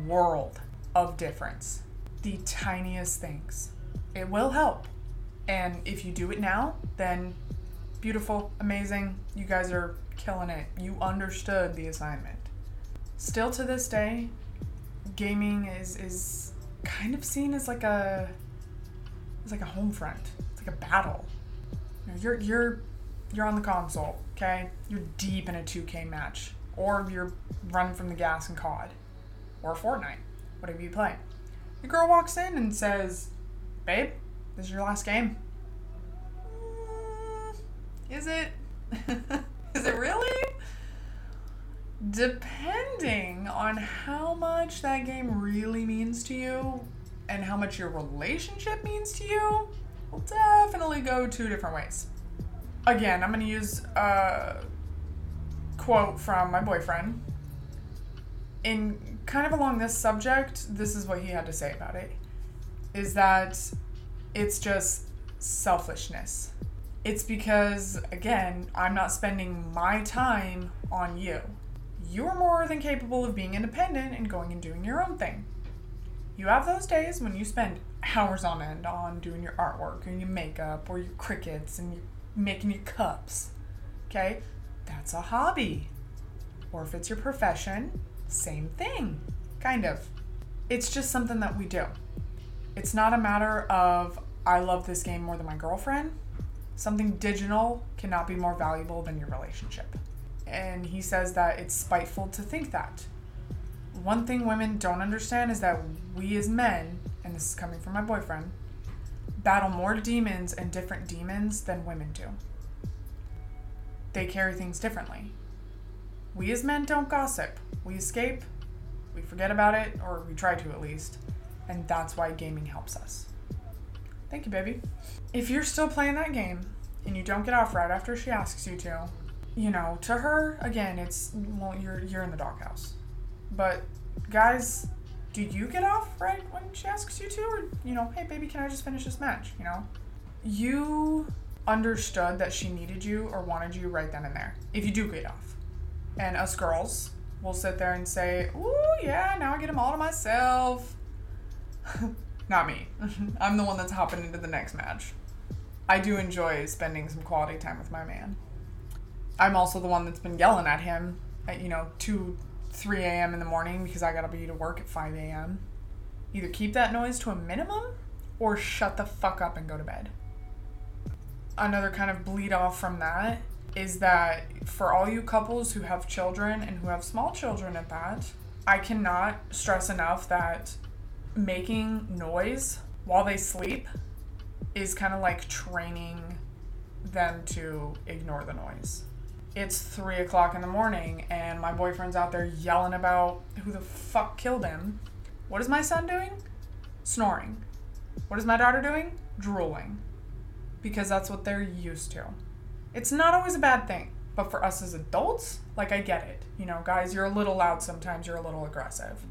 world of difference. The tiniest things. It will help. And if you do it now, then beautiful, amazing. You guys are killing it. You understood the assignment. Still to this day, gaming is is kind of seen as like a it's like a home front. It's like a battle. You know, you're you're you're on the console, okay? You're deep in a 2K match, or you're running from the gas in COD, or Fortnite, whatever you play. Your girl walks in and says, "Babe, this is your last game." Mm, is it? is it really? Depending on how much that game really means to you and how much your relationship means to you, will definitely go two different ways. Again, I'm going to use a quote from my boyfriend. In kind of along this subject, this is what he had to say about it is that it's just selfishness. It's because, again, I'm not spending my time on you. You're more than capable of being independent and going and doing your own thing. You have those days when you spend hours on end on doing your artwork or your makeup or your Cricuts and you're making your cups. Okay? That's a hobby. Or if it's your profession, same thing. Kind of. It's just something that we do. It's not a matter of I love this game more than my girlfriend. Something digital cannot be more valuable than your relationship. And he says that it's spiteful to think that. One thing women don't understand is that we as men, and this is coming from my boyfriend, battle more demons and different demons than women do. They carry things differently. We as men don't gossip. We escape, we forget about it, or we try to at least, and that's why gaming helps us. Thank you, baby. If you're still playing that game and you don't get off right after she asks you to, you know, to her, again, it's well, you're you're in the doghouse. But guys, do you get off right when she asks you to, or you know, hey baby, can I just finish this match? You know, you understood that she needed you or wanted you right then and there. If you do get off, and us girls will sit there and say, "Ooh, yeah, now I get them all to myself." Not me. I'm the one that's hopping into the next match. I do enjoy spending some quality time with my man. I'm also the one that's been yelling at him at, you know, 2, 3 a.m. in the morning because I gotta be to work at 5 a.m. Either keep that noise to a minimum or shut the fuck up and go to bed. Another kind of bleed off from that is that for all you couples who have children and who have small children at that, I cannot stress enough that making noise while they sleep is kind of like training them to ignore the noise. It's three o'clock in the morning, and my boyfriend's out there yelling about who the fuck killed him. What is my son doing? Snoring. What is my daughter doing? Drooling. Because that's what they're used to. It's not always a bad thing, But for us as adults, like I get it. You know, guys, you're a little loud sometimes, you're a little aggressive.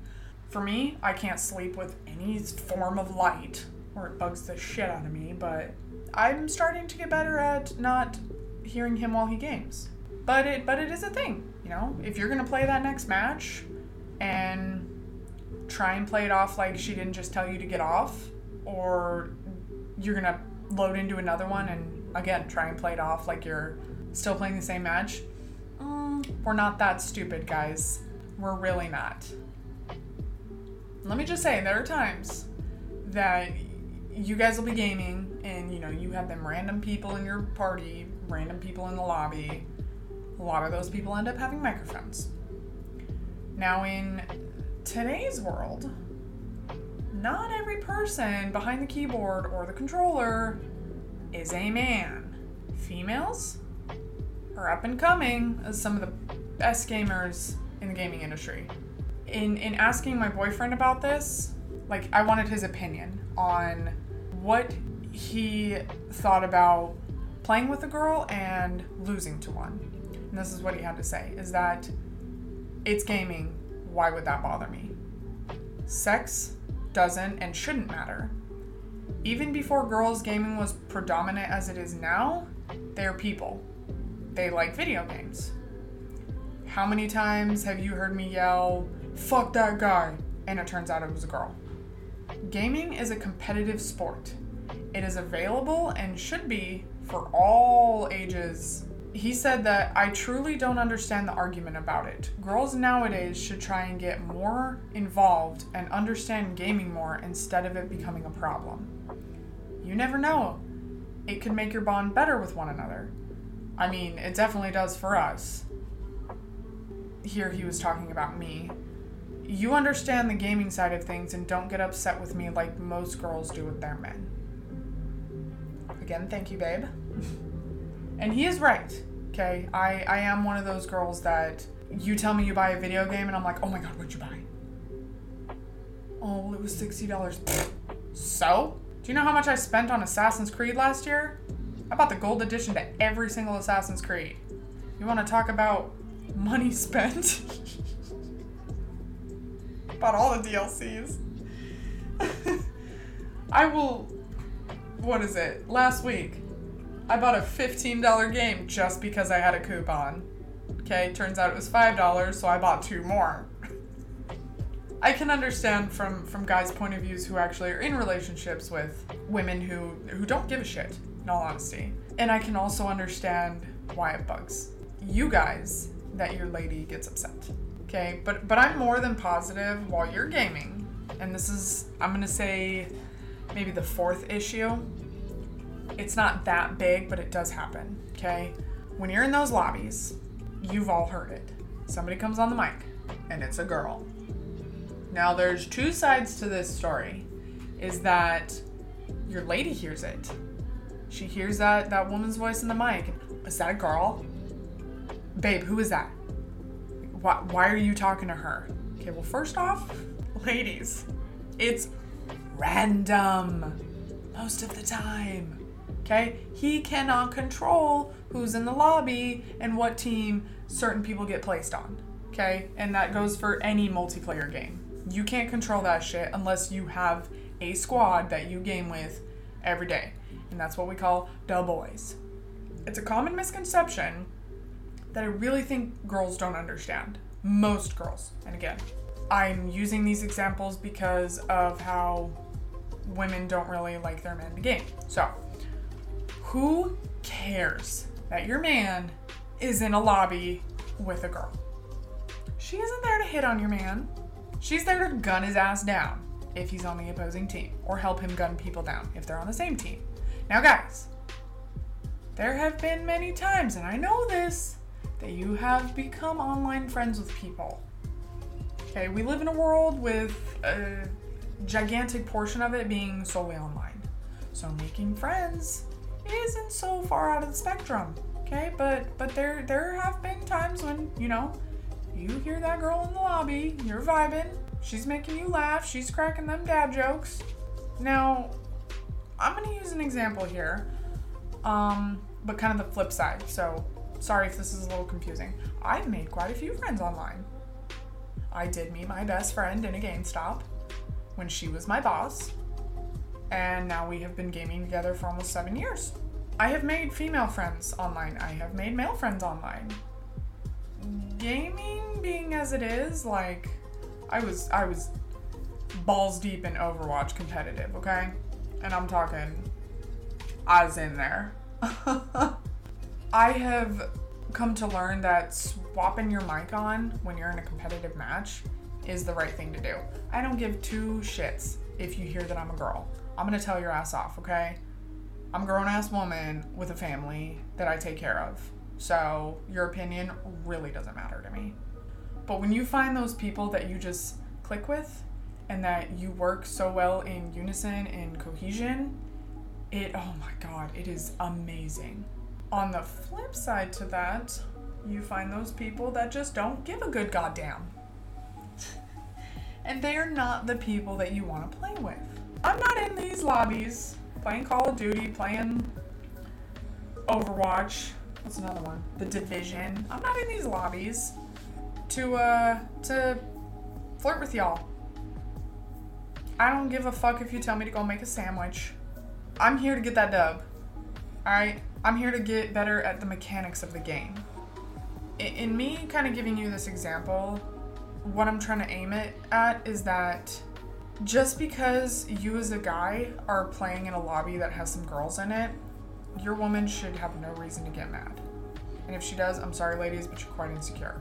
For me, I can't sleep with any form of light or it bugs the shit out of me, but I'm starting to get better at not hearing him while he games. But it but it is a thing, you know? If you're to play that next match and try and play it off like she didn't just tell you to get off or you're to load into another one and again try and play it off like you're still playing the same match. Mm, we're not that stupid, guys. We're really not. Let me just say, there are times that you guys will be gaming and you know you have them random people in your party random people in the lobby a lot of those people end up having microphones. Now in today's world not every person behind the keyboard or the controller is a man. Females are up and coming as some of the best gamers in the gaming industry. In in asking my boyfriend about this like I wanted his opinion on what he thought about playing with a girl and losing to one. And this is what he had to say is that it's gaming. Why would that bother me? Sex doesn't and shouldn't matter. Even before girls gaming was predominant as it is now, they're people. They like video games. How many times have you heard me yell, fuck that guy? And it turns out it was a girl. Gaming is a competitive sport. It is available and should be for all ages. He said that I truly don't understand the argument about it. Girls nowadays should try and get more involved and understand gaming more instead of it becoming a problem. You never know. It could make your bond better with one another. I mean, it definitely does for us. Here he was talking about me you understand the gaming side of things and don't get upset with me like most girls do with their men. Again, thank you, babe. And he is right. Okay, I I am one of those girls that you tell me you buy a video game and I'm like, oh my god, what'd you buy? Oh, well, it was sixty dollars. so, do you know how much I spent on Assassin's Creed last year? I bought the gold edition to every single Assassin's Creed. You want to talk about money spent? bought all the DLCs. I will. What is it? Last week, I bought a $15 game just because I had a coupon. Okay, turns out it was $5, so I bought two more. I can understand from from guys' point of views who actually are in relationships with women who who don't give a shit, in all honesty. And I can also understand why it bugs you guys that your lady gets upset. Okay, but but I'm more than positive while you're gaming, and this is I'm gonna say maybe the fourth issue. It's not that big, but it does happen. Okay, when you're in those lobbies, you've all heard it. Somebody comes on the mic, and it's a girl. Now there's two sides to this story. Is that your lady hears it? She hears that that woman's voice in the mic. Is that a girl? Babe, who is that? why, why are you talking to her? Okay, well, first off, ladies, it's random most of the time. Okay? He cannot control who's in the lobby and what team certain people get placed on. Okay? And that goes for any multiplayer game. You can't control that shit unless you have a squad that you game with every day. And that's what we call the boys. It's a common misconception that I really think girls don't understand. Most girls. And again, I'm using these examples because of how women don't really like their men to game. So, who cares that your man is in a lobby with a girl? She isn't there to hit on your man. She's there to gun his ass down if he's on the opposing team, or help him gun people down if they're on the same team. Now, guys, there have been many times, and I know this, that you have become online friends with people. Okay, we live in a world with a gigantic portion of it being solely online. So making friends isn't so far out of the spectrum. Okay, but but there there have been times when, you know, you hear that girl in the lobby, you're vibing, she's making you laugh, she's cracking them dad jokes. Now, I'm gonna use an example here. Um, but kind of the flip side. So Sorry if this is a little confusing. I've made quite a few friends online. I did meet my best friend in a GameStop when she was my boss, and now we have been gaming together for almost seven years. I have made female friends online, I have made male friends online. Gaming being as it is, like I was I was balls deep in Overwatch competitive, okay? And I'm talking I was in there. I have come to learn that swapping your mic on when you're in a competitive match is the right thing to do. I don't give two shits if you hear that I'm a girl. I'm gonna tell your ass off, okay? I'm a grown ass woman with a family that I take care of. So your opinion really doesn't matter to me. But when you find those people that you just click with and that you work so well in unison and cohesion, it, oh my god, it is amazing. On the flip side to that, you find those people that just don't give a good goddamn. and they are not the people that you want to play with. I'm not in these lobbies playing Call of Duty, playing Overwatch. What's another one? The Division. I'm not in these lobbies to uh to flirt with y'all. I don't give a fuck if you tell me to go make a sandwich. I'm here to get that dub. Alright? I'm here to get better at the mechanics of the game. In me kind of giving you this example, what I'm trying to aim it at is that just because you as a guy are playing in a lobby that has some girls in it, your woman should have no reason to get mad. And if she does, I'm sorry, ladies, but you're quite insecure.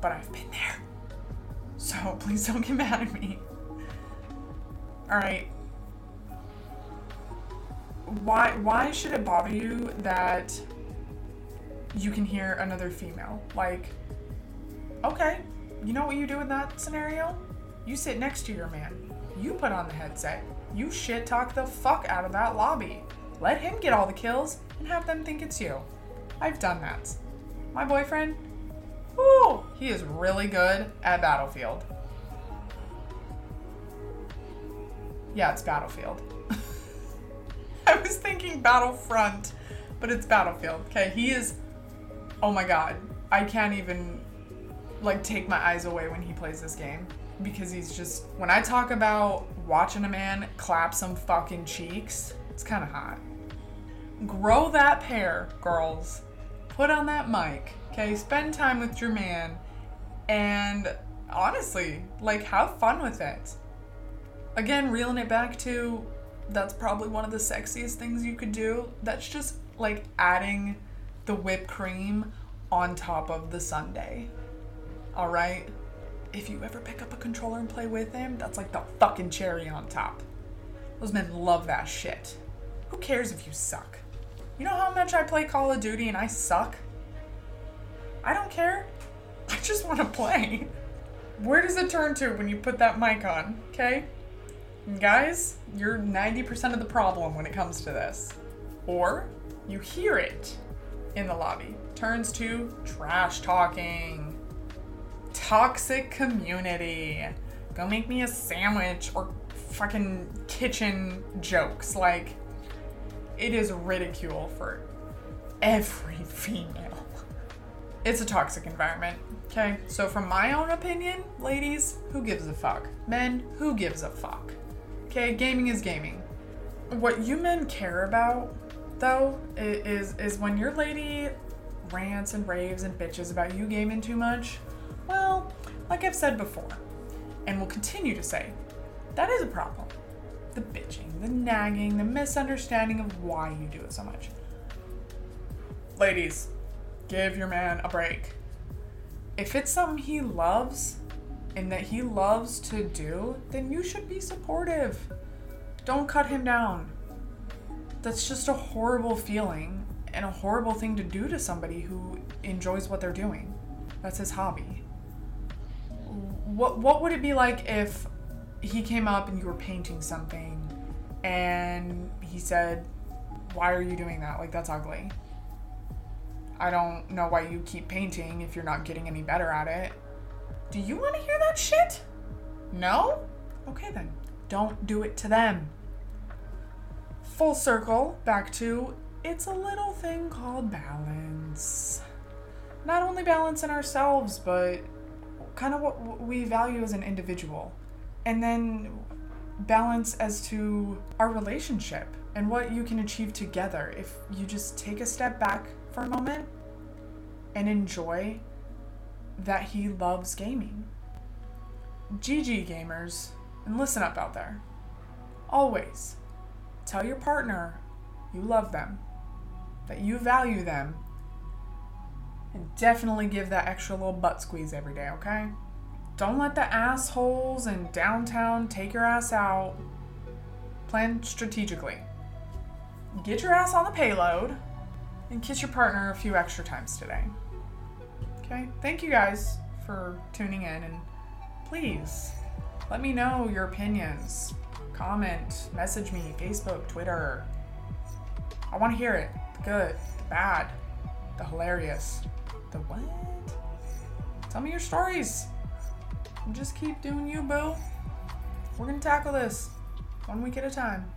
But I've been there. So please don't get mad at me. Alright, why why should it bother you that you can hear another female? Like, okay, you know what you do in that scenario? You sit next to your man. You put on the headset. You shit talk the fuck out of that lobby. Let him get all the kills and have them think it's you. I've done that. My boyfriend, whoo, he is really good at Battlefield. Yeah, it's Battlefield. I was thinking Battlefront, but it's Battlefield. Okay, he is. Oh my god, I can't even like take my eyes away when he plays this game because he's just. When I talk about watching a man clap some fucking cheeks, it's kind of hot. Grow that pair, girls. Put on that mic. Okay, spend time with your man, and honestly, like have fun with it. Again, reeling it back to that's probably one of the sexiest things you could do. That's just like adding the whipped cream on top of the sundae. All right? If you ever pick up a controller and play with him, that's like the fucking cherry on top. Those men love that shit. Who cares if you suck? You know how much I play Call of Duty and I suck? I don't care. I just want to play. Where does it turn to when you put that mic on, okay? guys, you're 90% of the problem when it comes to this. Or you hear it in the lobby. Turns to trash talking. Toxic community. Go make me a sandwich or fucking kitchen jokes. Like, it is ridicule for every female. It's a toxic environment. Okay, so from my own opinion, ladies, who gives a fuck? Men, who gives a fuck? Okay, gaming is gaming. What you men care about, though, is is when your lady rants and raves and bitches about you gaming too much. Well, like I've said before, and will continue to say, that is a problem. The bitching, the nagging, the misunderstanding of why you do it so much. Ladies, give your man a break. If it's something he loves, and that he loves to do, then you should be supportive. Don't cut him down. That's just a horrible feeling and a horrible thing to do to somebody who enjoys what they're doing. That's his hobby. What what would it be like if he came up and you were painting something and he said, "Why are you doing that? Like that's ugly." I don't know why you keep painting if you're not getting any better at it. Do you want to hear that shit? No? Okay then. Don't do it to them. Full circle back to it's a little thing called balance. Not only balance in ourselves, but kind of what we value as an individual. And then balance as to our relationship and what you can achieve together if you just take a step back for a moment and enjoy that he loves gaming. GG gamers, and listen up out there. Always tell your partner you love them, that you value them, and definitely give that extra little butt squeeze every day, okay? Don't let the assholes in downtown take your ass out. Plan strategically. Get your ass on the payload and kiss your partner a few extra times today. Okay? Thank you guys for tuning in and please let me know your opinions. Comment, message me, Facebook, Twitter. I want to hear it. The good, the bad, the hilarious, the what? Tell me your stories. Just keep doing you, boo. We're gonna tackle this one week at a time.